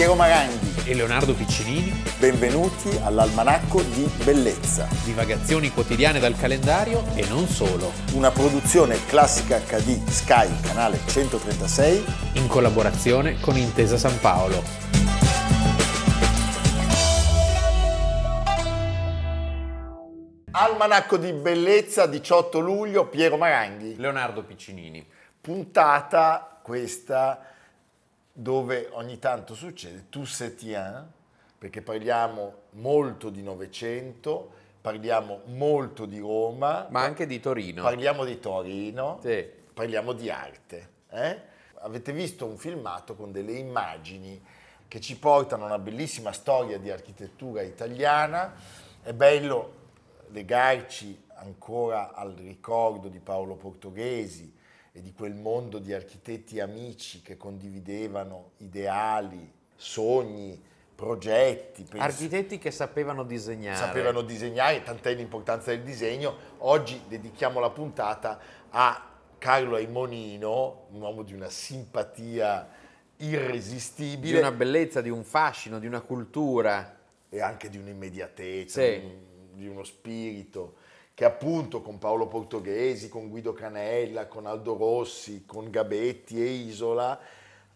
Piero Maranghi e Leonardo Piccinini. Benvenuti all'Almanacco di Bellezza. Divagazioni quotidiane dal calendario e non solo. Una produzione classica HD Sky, canale 136. In collaborazione con Intesa San Paolo. Almanacco di Bellezza, 18 luglio, Piero Maranghi. Leonardo Piccinini. Puntata questa dove ogni tanto succede, tu se tiens, perché parliamo molto di Novecento, parliamo molto di Roma. Ma anche di Torino. Parliamo di Torino, sì. parliamo di arte. Eh? Avete visto un filmato con delle immagini che ci portano a una bellissima storia di architettura italiana. È bello legarci ancora al ricordo di Paolo Portoghesi, e di quel mondo di architetti amici che condividevano ideali, sogni, progetti. Pens- architetti che sapevano disegnare. Sapevano disegnare, tant'è l'importanza del disegno. Oggi dedichiamo la puntata a Carlo Aimonino, un uomo di una simpatia irresistibile. Di una bellezza, di un fascino, di una cultura. E anche di un'immediatezza, sì. di, un, di uno spirito che appunto con Paolo Portoghesi, con Guido Canella, con Aldo Rossi, con Gabetti e Isola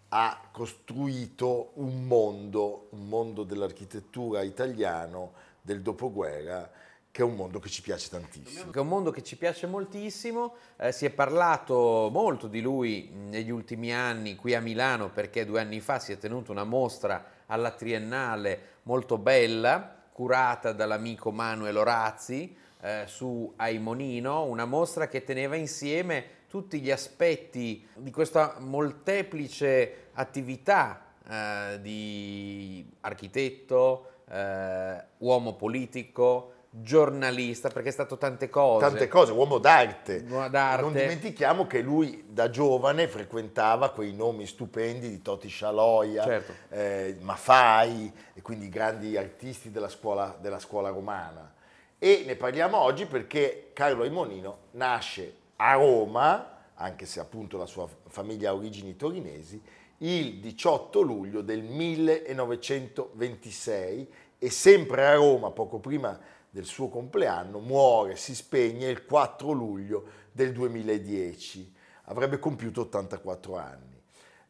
ha costruito un mondo, un mondo dell'architettura italiano del dopoguerra che è un mondo che ci piace tantissimo. Che è un mondo che ci piace moltissimo, eh, si è parlato molto di lui negli ultimi anni qui a Milano perché due anni fa si è tenuta una mostra alla Triennale molto bella, curata dall'amico Manuel Orazzi, eh, su Aimonino, una mostra che teneva insieme tutti gli aspetti di questa molteplice attività eh, di architetto, eh, uomo politico, giornalista, perché è stato tante cose. Tante cose, uomo d'arte. Uomo d'arte. Non dimentichiamo che lui da giovane frequentava quei nomi stupendi di Toti Scialoia, certo. eh, Maffai, e quindi grandi artisti della scuola, della scuola romana e ne parliamo oggi perché Carlo Aimonino nasce a Roma, anche se appunto la sua famiglia ha origini torinesi, il 18 luglio del 1926 e sempre a Roma, poco prima del suo compleanno, muore, si spegne il 4 luglio del 2010. Avrebbe compiuto 84 anni.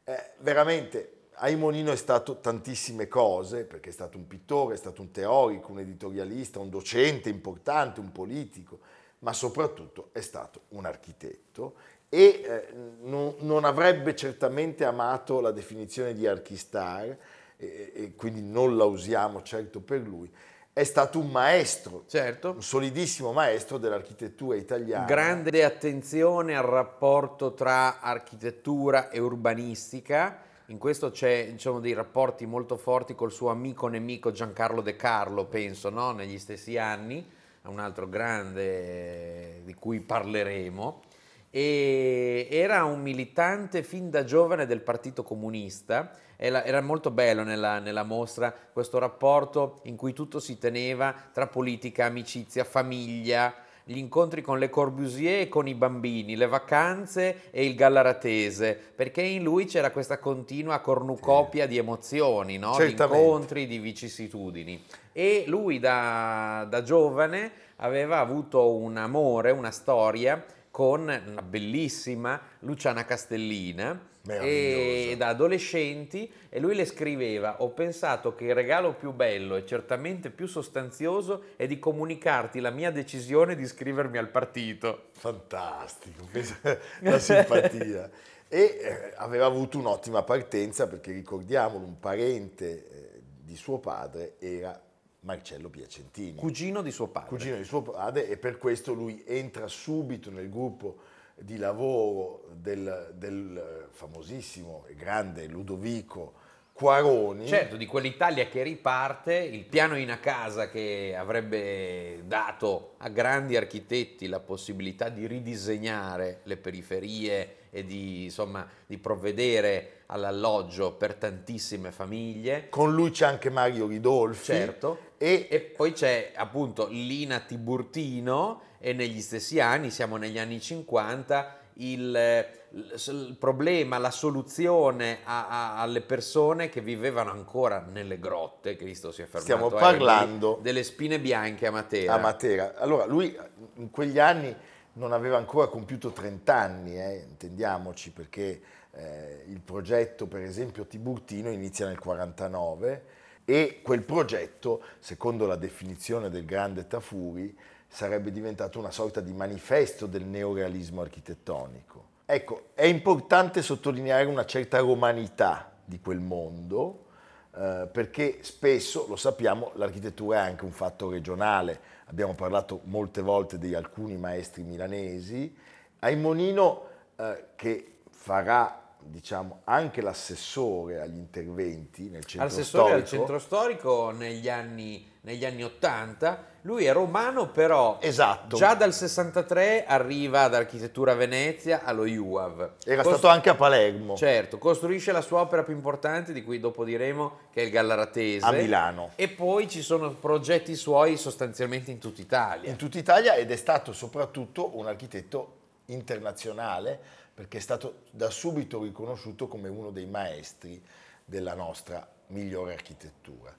Eh, veramente Aimonino è stato tantissime cose, perché è stato un pittore, è stato un teorico, un editorialista, un docente importante, un politico, ma soprattutto è stato un architetto e eh, non, non, avrebbe certamente amato la definizione di archistar e, e, quindi non la usiamo certo per lui. È stato un maestro, certo. un solidissimo maestro dell'architettura italiana. Grande attenzione al rapporto tra architettura e urbanistica in questo c'è diciamo, dei rapporti molto forti col suo amico nemico Giancarlo De Carlo, penso, no? negli stessi anni, un altro grande di cui parleremo. E era un militante fin da giovane del Partito Comunista, era, molto bello nella, nella mostra questo rapporto in cui tutto si teneva tra politica, amicizia, famiglia, gli incontri con Le Corbusier e con i bambini, le vacanze e il Gallaratese, perché in lui c'era questa continua cornucopia sì. di emozioni, no? di incontri, di vicissitudini. E lui da, da giovane aveva avuto un amore, una storia con una bellissima Luciana Castellina e da adolescenti e lui le scriveva ho pensato che il regalo più bello e certamente più sostanzioso è di comunicarti la mia decisione di iscrivermi al partito. Fantastico la simpatia. E eh, aveva avuto un'ottima partenza perché ricordiamolo un parente eh, di suo padre era Marcello Piacentini cugino di suo padre. Cugino di suo padre e per questo lui entra subito nel gruppo di lavoro del, del famosissimo e grande Ludovico Quaroni. Certo, di quell'Italia che riparte, il piano in a casa che avrebbe dato a grandi architetti la possibilità di ridisegnare le periferie e di, insomma, di provvedere all'alloggio per tantissime famiglie. Con lui c'è anche Mario Ridolfi. Certo. E, e poi c'è appunto Lina Tiburtino e negli stessi anni, siamo negli anni 50, il, il problema, la soluzione a, a, alle persone che vivevano ancora nelle grotte, Cristo si è fermato. Stiamo parlando eh, delle spine bianche a Matera. A Matera. Allora, lui in quegli anni non aveva ancora compiuto 30 anni, eh, intendiamoci, perché eh, il progetto, per esempio, Tiburtino inizia nel 49 e quel progetto, secondo la definizione del grande Tafuri, sarebbe diventato una sorta di manifesto del neorealismo architettonico. Ecco, è importante sottolineare una certa romanità di quel mondo, eh, perché spesso, lo sappiamo, l'architettura è anche un fatto regionale. Abbiamo parlato molte volte di alcuni maestri milanesi. Aimonino, eh, che farà diciamo, anche l'assessore agli interventi nel centro Assessore storico. al centro storico negli anni, negli anni 80, lui è romano però esatto. già dal 63 arriva ad Architettura Venezia allo IUAV. Era Cost- stato anche a Palermo. Certo, costruisce la sua opera più importante di cui dopo diremo che è il Gallaratese. A Milano. E poi ci sono progetti suoi sostanzialmente in tutta Italia. In tutta Italia ed è stato soprattutto un architetto internazionale perché è stato da subito riconosciuto come uno dei maestri della nostra migliore architettura.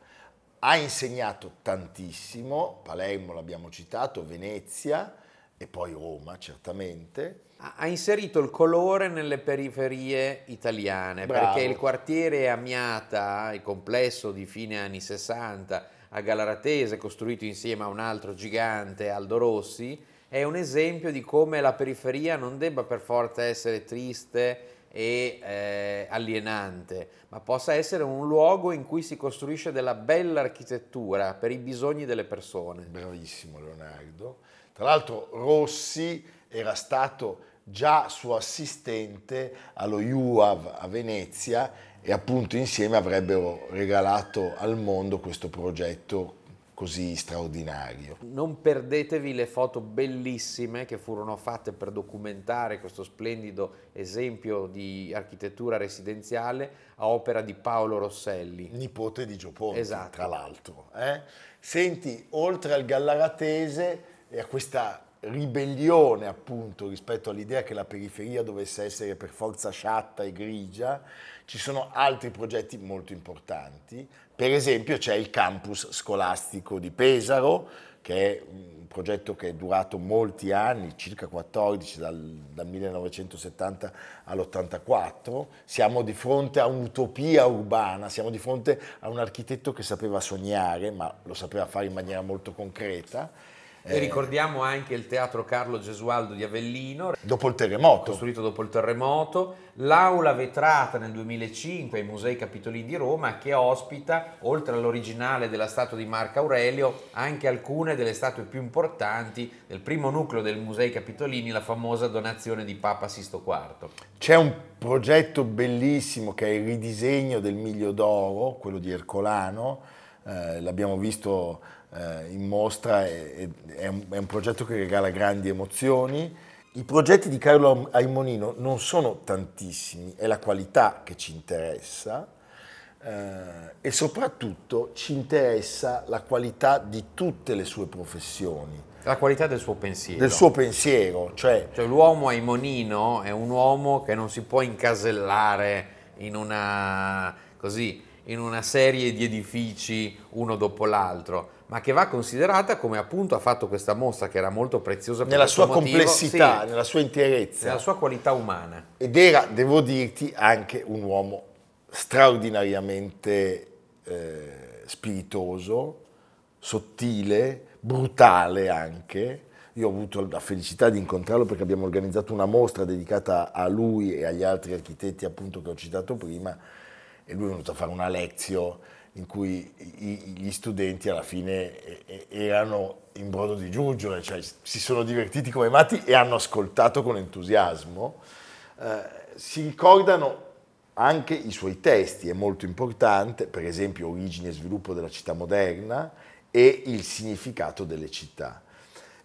Ha insegnato tantissimo, Palermo l'abbiamo citato, Venezia e poi Roma certamente. Ha inserito il colore nelle periferie italiane, Bravo. perché il quartiere Amiata, il complesso di fine anni 60 a Galaratese, costruito insieme a un altro gigante, Aldo Rossi, è un esempio di come la periferia non debba per forza essere triste e eh, alienante, ma possa essere un luogo in cui si costruisce della bella architettura per i bisogni delle persone. Bravissimo Leonardo. Tra l'altro Rossi era stato già suo assistente allo UAV a Venezia e appunto insieme avrebbero regalato al mondo questo progetto così straordinario. Non perdetevi le foto bellissime che furono fatte per documentare questo splendido esempio di architettura residenziale a opera di Paolo Rosselli. Nipote di Gio Ponti, esatto. tra l'altro. Eh? Senti, oltre al Gallaratese e a questa ribellione appunto rispetto all'idea che la periferia dovesse essere per forza sciatta e grigia, ci sono altri progetti molto importanti. Per esempio c'è il campus scolastico di Pesaro, che è un progetto che è durato molti anni, circa 14, dal, dal 1970 all'84. Siamo di fronte a un'utopia urbana, siamo di fronte a un architetto che sapeva sognare, ma lo sapeva fare in maniera molto concreta e ricordiamo anche il Teatro Carlo Gesualdo di Avellino. Dopo il terremoto. Costruito dopo il terremoto. L'aula vetrata nel 2005 ai Musei Capitolini di Roma che ospita, oltre all'originale della statua di Marco Aurelio, anche alcune delle statue più importanti del primo nucleo del Musei Capitolini, la famosa donazione di Papa Sisto IV. C'è un progetto bellissimo che è il ridisegno del Miglio d'Oro, quello di Ercolano. Eh, l'abbiamo visto eh, in mostra, è, è, un, è un progetto che regala grandi emozioni. I progetti di Carlo Aimonino non sono tantissimi, è la qualità che ci interessa eh, e soprattutto ci interessa la qualità di tutte le sue professioni. La qualità del suo pensiero. Del suo pensiero, cioè... cioè l'uomo Aimonino è un uomo che non si può incasellare in una, così, in una serie di edifici uno dopo l'altro ma che va considerata come appunto ha fatto questa mostra che era molto preziosa per nella sua motivo, complessità, sì, nella sua interezza, nella sua qualità umana. Ed era, devo dirti, anche un uomo straordinariamente eh, spiritoso, sottile, brutale anche. Io ho avuto la felicità di incontrarlo perché abbiamo organizzato una mostra dedicata a lui e agli altri architetti appunto che ho citato prima e lui è venuto a fare una lezione in cui gli studenti alla fine erano in brodo di giuggiole, cioè si sono divertiti come matti e hanno ascoltato con entusiasmo. Eh, si ricordano anche i suoi testi, è molto importante, per esempio Origine e sviluppo della città moderna e il significato delle città.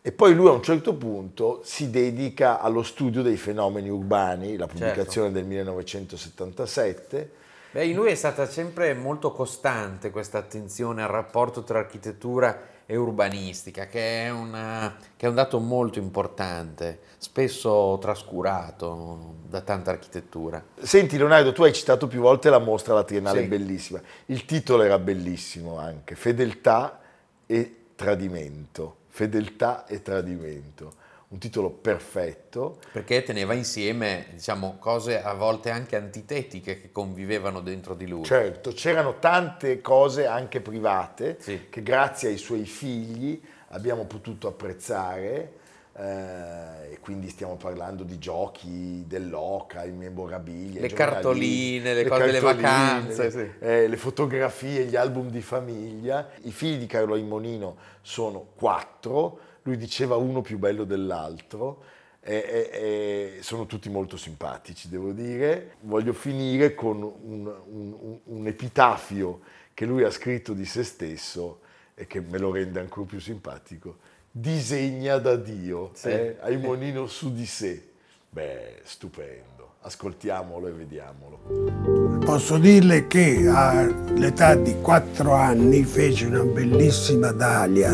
E poi lui a un certo punto si dedica allo studio dei fenomeni urbani, la pubblicazione certo. del 1977, Beh, in lui è stata sempre molto costante questa attenzione al rapporto tra architettura e urbanistica, che è, una, che è un dato molto importante, spesso trascurato da tanta architettura. Senti Leonardo, tu hai citato più volte la mostra La Triennale Sì. bellissima. Il titolo era bellissimo anche, Fedeltà e tradimento. Fedeltà e tradimento. Un titolo perfetto. Perché teneva insieme, diciamo, cose a volte anche antitetiche che convivevano dentro di lui. Certo, c'erano tante cose anche private Sì. che grazie ai suoi figli abbiamo potuto apprezzare. eh, e quindi stiamo parlando di giochi dell'oca, i memorabilia, Le cartoline, le cose delle vacanze, sì. eh, le fotografie, gli album di famiglia. I figli di Carlo Imonino sono quattro, lui diceva uno più bello dell'altro. e- e- e sono tutti molto simpatici, devo dire. Voglio finire con un, un- un- epitafio che lui ha scritto di se stesso e che me lo rende ancora più simpatico. Disegna da Dio, Sì. eh, Aimonino su di sé. Beh, stupendo. Ascoltiamolo e vediamolo. Posso dirle che all'età di 4 anni fece una bellissima Dalia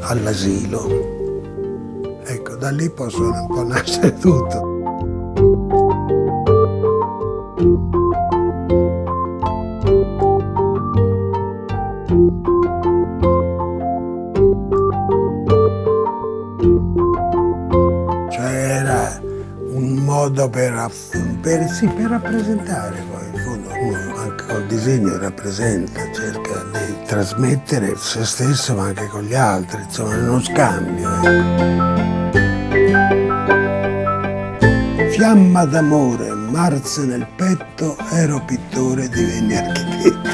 all'asilo. Ecco, da lì posso un po' nascere tutto. Cioè per, per- sì, per rappresentare poi, in fondo uno anche col disegno rappresenta, di trasmettere se stesso ma anche con gli altri, insomma è uno scambio. ecco. Fiamma d'amore, marze nel petto, ero pittore, divenni architetto.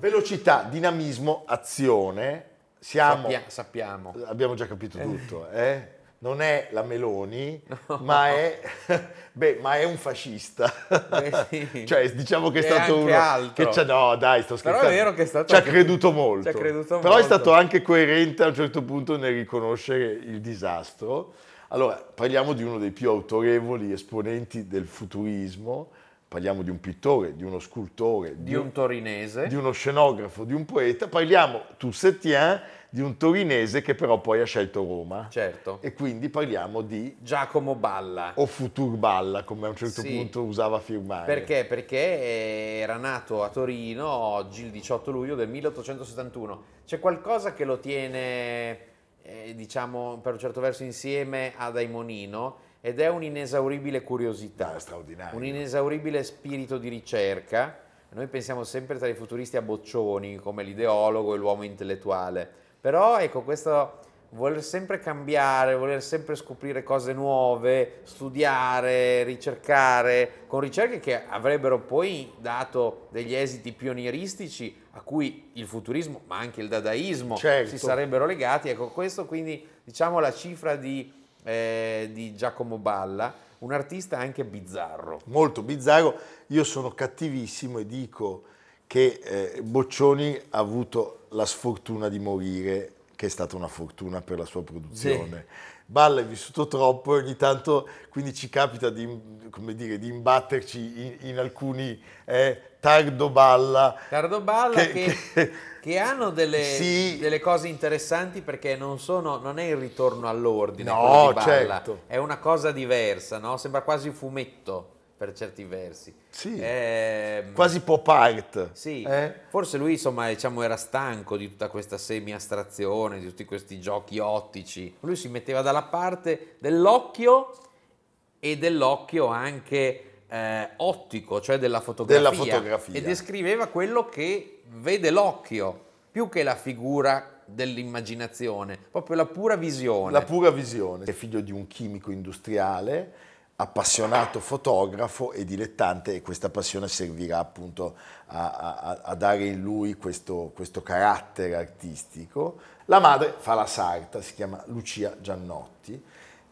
Velocità, dinamismo, azione. Siamo, Sappia- sappiamo. abbiamo già capito tutto, eh? Non è la Meloni, ma, è, beh, ma è un fascista. Beh, sì. cioè, diciamo che è E stato uno altro. che no, dai, sto Però è scherzando. vero che è stato ci ha creduto molto. creduto Però è molto. stato anche coerente a un certo punto nel riconoscere il disastro. Allora, parliamo di uno dei più autorevoli esponenti del futurismo, parliamo di un pittore, di uno scultore, Di un torinese. di uno scenografo, di un poeta, parliamo tu Setien di un torinese che però poi ha scelto Roma. Certo. E quindi parliamo di Giacomo Balla. o Futur Balla, come a un certo Sì. punto usava firmare. Perché? Perché era nato a Torino oggi il 18 luglio del 1871. C'è qualcosa che lo tiene, eh, diciamo, per un certo verso insieme ad Aimonino ed è un'inesauribile curiosità, No, è straordinario. un inesauribile spirito di ricerca. Noi pensiamo sempre tra i futuristi a Boccioni come l'ideologo e l'uomo intellettuale, però ecco questo voler sempre cambiare, voler sempre scoprire cose nuove, studiare, ricercare, con ricerche che avrebbero poi dato degli esiti pionieristici a cui il futurismo, ma anche il dadaismo Certo. si sarebbero legati. Ecco, questo quindi diciamo la cifra di, eh, di Giacomo Balla, un artista anche bizzarro. Molto bizzarro. Io sono cattivissimo e dico che eh, Boccioni ha avuto la sfortuna di morire, che è stata una fortuna per la sua produzione. Balla è vissuto troppo e ogni tanto quindi ci capita di, come dire, di imbatterci in, in alcuni eh, tardo Balla. Cardo Balla Che- che, che- che hanno delle, Sì. delle cose interessanti perché non, sono, non è il ritorno all'ordine No, certo. è una cosa diversa, no? sembra quasi un fumetto per certi versi. Sì. Ehm, Quasi pop art. Sì, eh? forse lui insomma diciamo, era stanco di tutta questa semi-astrazione, di tutti questi giochi ottici. Lui si metteva dalla parte dell'occhio e dell'occhio anche eh, ottico, cioè della fotografia, Della fotografia. e descriveva quello che vede l'occhio, più che la figura dell'immaginazione, proprio la pura visione. La pura visione. È figlio di un chimico industriale, appassionato fotografo e dilettante e questa passione servirà appunto a, a- a dare in lui questo, questo carattere artistico. La madre fa la sarta, si chiama Lucia Giannotti.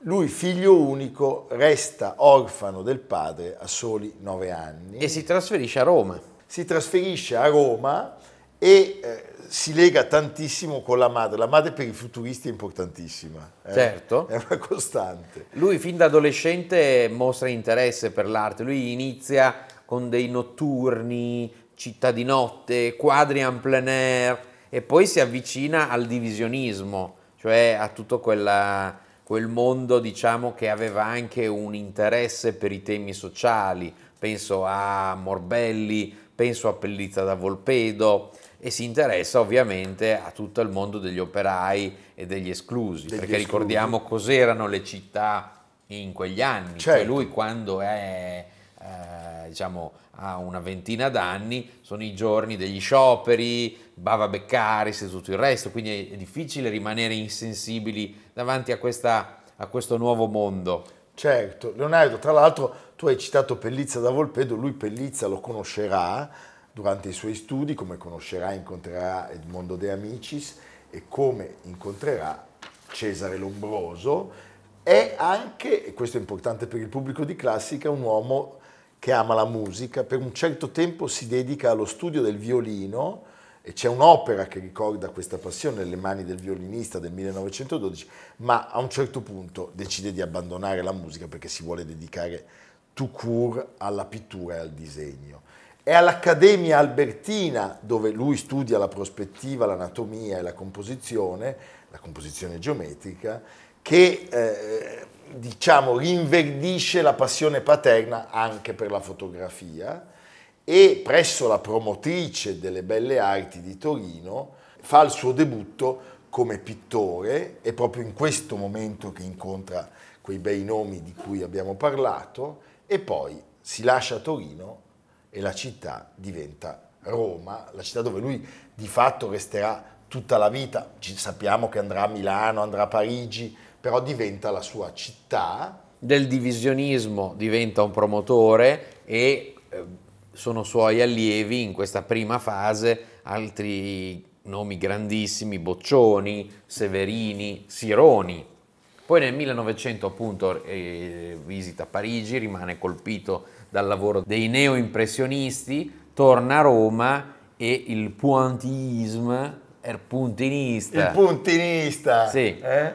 Lui, figlio unico, resta orfano del padre a soli nove anni e si trasferisce a Roma. si trasferisce a Roma e eh, si lega tantissimo con la madre. La madre per i futuristi è importantissima. eh. Certo. È una costante. Lui fin da adolescente mostra interesse per l'arte, lui inizia con dei notturni, città di notte, quadri en plein air e poi si avvicina al divisionismo, cioè a tutto quella- quel mondo diciamo che aveva anche un interesse per i temi sociali, penso a Morbelli, penso a Pellizza da Volpedo e si interessa ovviamente a tutto il mondo degli operai e degli esclusi, Degli perché esclusi. ricordiamo cos'erano le città in quegli anni, cioè Certo. lui quando è eh, diciamo ha una ventina d'anni sono i giorni degli scioperi, Bava Beccaris e tutto il resto, quindi è, è difficile rimanere insensibili davanti a, questa, a questo nuovo mondo. Certo, Leonardo, tra l'altro tu hai citato Pellizza da Volpedo, lui Pellizza lo conoscerà durante i suoi studi, come conoscerà incontrerà Edmondo De Amicis e come incontrerà Cesare Lombroso. È anche, e questo è importante per il pubblico di classica, un uomo che ama la musica, per un certo tempo si dedica allo studio del violino e c'è un'opera che ricorda questa passione nelle mani del violinista del 1912, ma a un certo punto decide di abbandonare la musica perché si vuole dedicare tout court alla pittura e al disegno. È all'Accademia Albertina dove lui studia la prospettiva, l'anatomia e la composizione, la composizione geometrica, che eh, diciamo rinverdisce la passione paterna anche per la fotografia. E presso la promotrice delle belle arti di Torino fa il suo debutto come pittore, è proprio in questo momento che incontra quei bei nomi di cui abbiamo parlato e poi si lascia Torino e la città diventa Roma, la città dove lui di fatto resterà tutta la vita, ci sappiamo che andrà a Milano, andrà a Parigi, però diventa la sua città Del divisionismo diventa un promotore e eh, sono suoi allievi in questa prima fase altri nomi grandissimi, Boccioni, Severini, Sironi. Poi nel 1900 appunto eh, visita Parigi, rimane colpito dal lavoro dei neo-impressionisti, torna a Roma e il pointillisme, il puntinista, il puntinista, Sì. eh?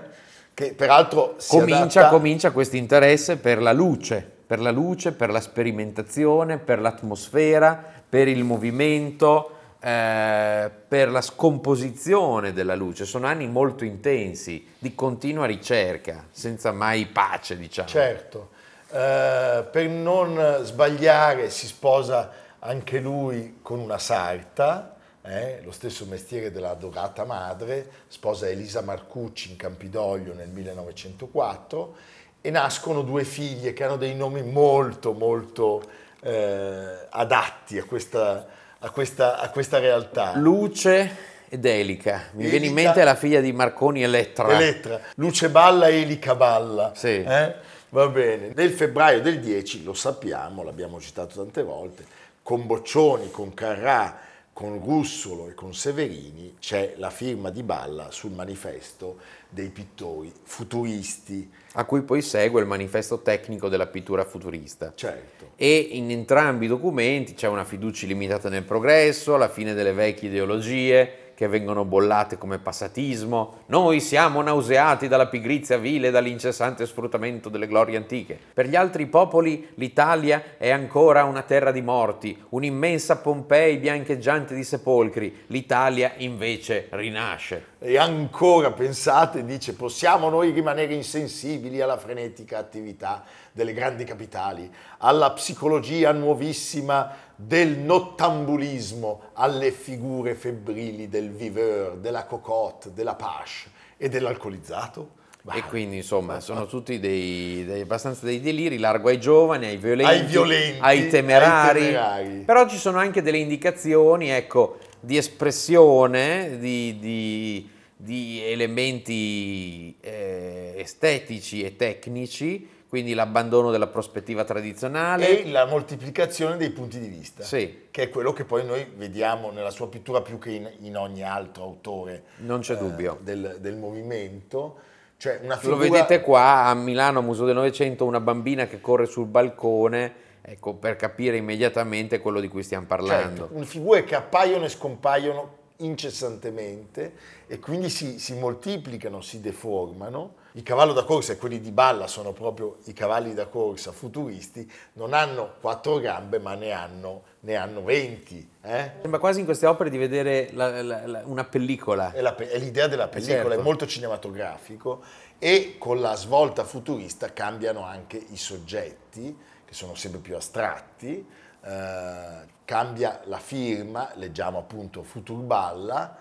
che peraltro si comincia, adatta- comincia questo interesse per la luce, per la luce, per la sperimentazione, per l'atmosfera, per il movimento, eh, per la scomposizione della luce. Sono anni molto intensi, di continua ricerca, senza mai pace, diciamo. Certo, Eh, per non sbagliare si sposa anche lui con una sarta, eh, lo stesso mestiere della adorata madre, sposa Elisa Marcucci in Campidoglio nel 1904 e nascono due figlie che hanno dei nomi molto molto eh, adatti a questa, a questa- a questa realtà. Luce ed Elica. Mi viene in Elica- mente la figlia di Marconi Elettra. Elettra, Luce Balla e Elica Balla. Sì. Eh? Va bene. Nel febbraio del 10, lo sappiamo, l'abbiamo citato tante volte, con Boccioni, con Carrà, con Russolo e con Severini c'è la firma di Balla sul manifesto dei pittori futuristi. a cui poi segue il manifesto tecnico della pittura futurista. Certo. e in entrambi i documenti c'è una fiducia illimitata nel progresso, la fine delle vecchie ideologie che vengono bollate come passatismo. Noi siamo nauseati dalla pigrizia vile e dall'incessante sfruttamento delle glorie antiche. Per gli altri popoli l'Italia è ancora una terra di morti, un'immensa Pompei biancheggiante di sepolcri. L'Italia invece rinasce. E ancora pensate, dice, possiamo noi rimanere insensibili alla frenetica attività delle grandi capitali, alla psicologia nuovissima del nottambulismo, alle figure febbrili del viveur, della cocotte, della pache e dell'alcolizzato? E quindi insomma sono tutti dei, dei- abbastanza dei deliri, largo ai giovani, ai violenti, Ai violenti, ai temerari. ai temerari. Però ci sono anche delle indicazioni, ecco, di espressione, di, di- di elementi eh, estetici e tecnici, quindi l'abbandono della prospettiva tradizionale. E la moltiplicazione dei punti di vista, Sì. che è quello che poi noi vediamo nella sua pittura più che in, in ogni altro autore Non c'è eh, dubbio. del, del movimento. Cioè una Lo figura... vedete qua a Milano, Museo del Novecento, una bambina che corre sul balcone ecco, per capire immediatamente quello di cui stiamo parlando. Certo, figure che appaiono e scompaiono incessantemente e quindi si, si, moltiplicano, si deformano. I cavalli da corsa e quelli di balla sono proprio i cavalli da corsa futuristi, non hanno quattro gambe ma ne hanno, ne hanno 20. Eh? Sembra quasi in queste opere di vedere la, la, la, una pellicola. È, è, l'idea della pellicola, certo. è molto cinematografico e con la svolta futurista cambiano anche i soggetti, che sono sempre più astratti, eh, cambia la firma, leggiamo appunto Futurballa,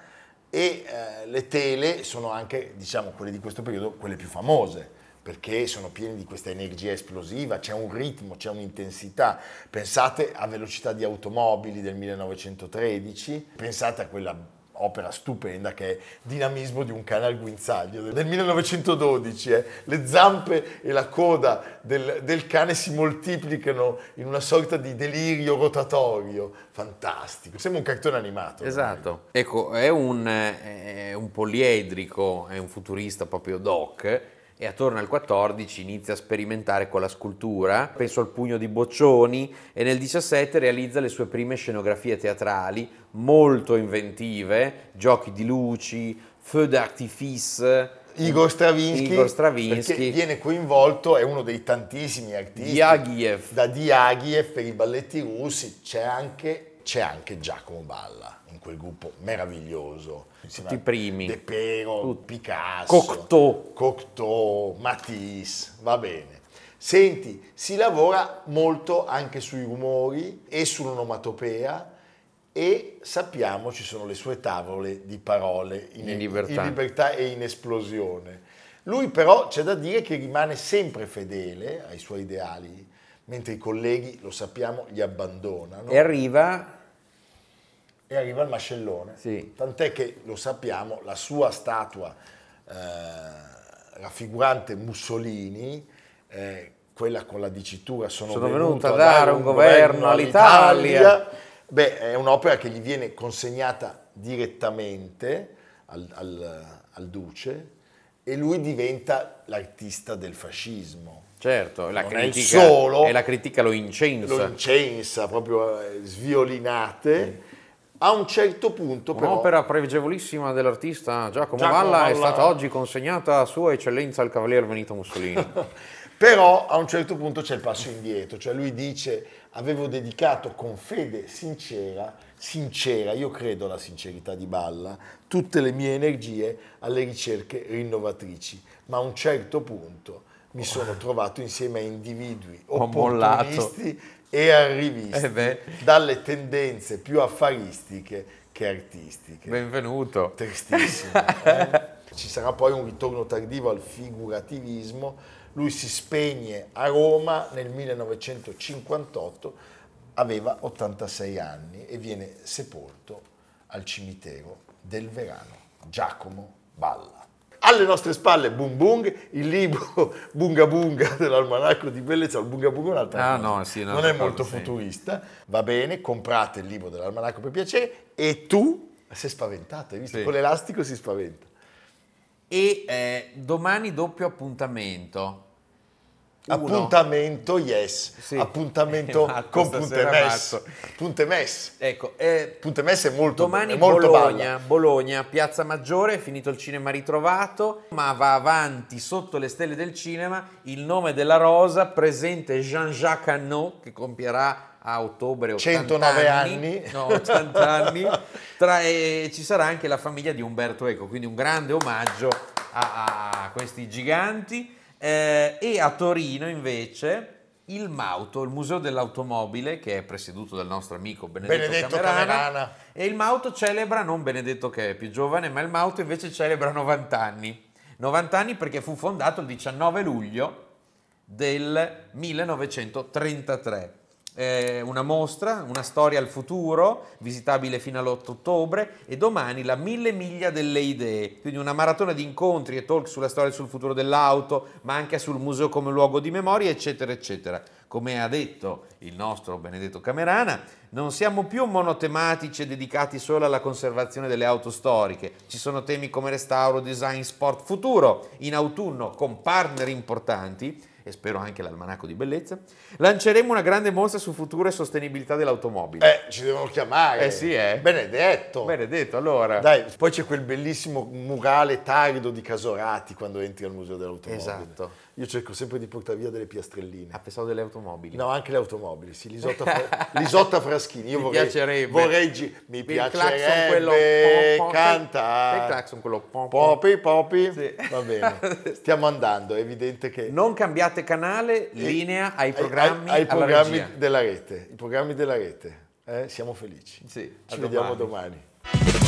e eh, le tele sono anche, diciamo, quelle di questo periodo, quelle più famose perché sono piene di questa energia esplosiva, c'è un ritmo, c'è un'intensità. Pensate a Velocità di automobili del 1913, pensate a quella opera stupenda che è Dinamismo di un cane al guinzaglio del 1912. Eh. Le zampe e la coda del, del, cane si moltiplicano in una sorta di delirio rotatorio. Fantastico, sembra un cartone animato. Esatto, ecco, è un, è un poliedrico, è un futurista proprio doc e attorno al 14 inizia a sperimentare con la scultura, penso al pugno di Boccioni e nel 17 realizza le sue prime scenografie teatrali molto inventive, giochi di luci, feu d'artifice, Igor Stravinsky, Igor Stravinsky viene coinvolto, è uno dei tantissimi artisti. Diaghilev. Da Diaghilev per i balletti russi c'è anche, c'è anche Giacomo Balla in quel gruppo meraviglioso tutti i primi. De Pero, Tutti. Picasso, Cocteau. Cocteau, Matisse, va bene. Senti, si lavora molto anche sui rumori e sull'onomatopea e sappiamo ci sono le sue tavole di parole in, in, libertà. in libertà e in esplosione. Lui però c'è da dire che rimane sempre fedele ai suoi ideali, mentre i colleghi, lo sappiamo, li abbandonano. E arriva e arriva il mascellone. Sì. Tant'è che, lo sappiamo, la sua statua eh, raffigurante Mussolini, eh, quella con la dicitura sono, sono venuto a dare un governo all'Italia. all'Italia. Beh, è un'opera che gli viene consegnata direttamente al, al, al duce e lui diventa l'artista del fascismo. Certo, la critica, solo, e la critica lo incensa. Lo incensa, proprio eh, sviolinate. Mm a un certo punto però... Un'opera pregevolissima dell'artista Giacomo, Giacomo Valla, Valla è stata oggi consegnata a Sua Eccellenza il Cavaliere Benito Mussolini. però a un certo punto c'è il passo indietro, cioè lui dice avevo dedicato con fede sincera, sincera, io credo alla sincerità di Balla, tutte le mie energie alle ricerche rinnovatrici, ma a un certo punto mi sono trovato insieme a individui opportunisti e arrivisti eh dalle tendenze più affaristiche che artistiche. Benvenuto. Tristissimo. Eh? Ci sarà poi un ritorno tardivo al figurativismo. Lui si spegne a Roma nel 1958, aveva 86 anni e viene sepolto al cimitero del Verano. Giacomo Balla. Alle nostre spalle Boom Boom, il libro Bunga Bunga dell'almanacco di bellezza, il Bunga Bunga è un'altra ah, cosa, no, sì, non è molto sì. futurista, va bene, comprate il libro dell'almanacco per piacere e tu sei spaventato, hai visto? Sì. Con l'elastico si spaventa. E eh, domani doppio appuntamento. Appuntamento, yes. Sì. Appuntamento matto, con punte mess. Punte mess. Ecco, eh, punte mess è molto Domani è molto Bologna, Bologna, Piazza Maggiore, è finito il cinema ritrovato, ma va avanti sotto le stelle del cinema il nome della rosa, presente Jean-Jacques Hannot, che compierà a ottobre 80 109 anni, anni. No, 80 anni. Tra, e ci sarà anche la famiglia di Umberto Eco, quindi un grande omaggio a, a questi giganti. Eh, e a Torino invece il Mauto, il Museo dell'Automobile, che è presieduto dal nostro amico Benedetto, Benedetto Camerana, Camerana, e il Mauto celebra, non Benedetto che è più giovane, ma il Mauto invece celebra 90 anni. 90 anni perché fu fondato il 19 luglio del 1933 eh, una mostra, una storia al futuro, visitabile fino all'8 ottobre, e domani la Mille Miglia delle Idee, quindi una maratona di incontri e talk sulla storia e sul futuro dell'auto, ma anche sul museo come luogo di memoria, eccetera, eccetera. Come ha detto il nostro Benedetto Camerana, non siamo più monotematici e dedicati solo alla conservazione delle auto storiche. Ci sono temi come restauro, design, sport, futuro. In autunno, con partner importanti, e spero anche l'almanacco di bellezza, lanceremo una grande mostra su futuro e sostenibilità dell'automobile. Eh, ci devono chiamare. Eh sì, eh. Benedetto. Benedetto, allora. Dai, poi c'è quel bellissimo murale tarido di Casorati quando entri al Museo dell'Automobile. Esatto. Io cerco sempre di portare via delle piastrelline. Ah, pensavo delle automobili. No, anche le automobili, sì, l'Isotta, Fra- l'Isotta Fraschini. Io Mi vorrei, piacerebbe. vorrei gi- mi Il piacerebbe quello po- po- cantare. il clacson quello po- po- Popi, popi. Sì. Va bene. Stiamo andando, è evidente che Non cambiate canale, linea ai programmi, ai, ai programmi della rete, i programmi della rete. Eh, siamo felici. Sì, Ci a vediamo domani. domani.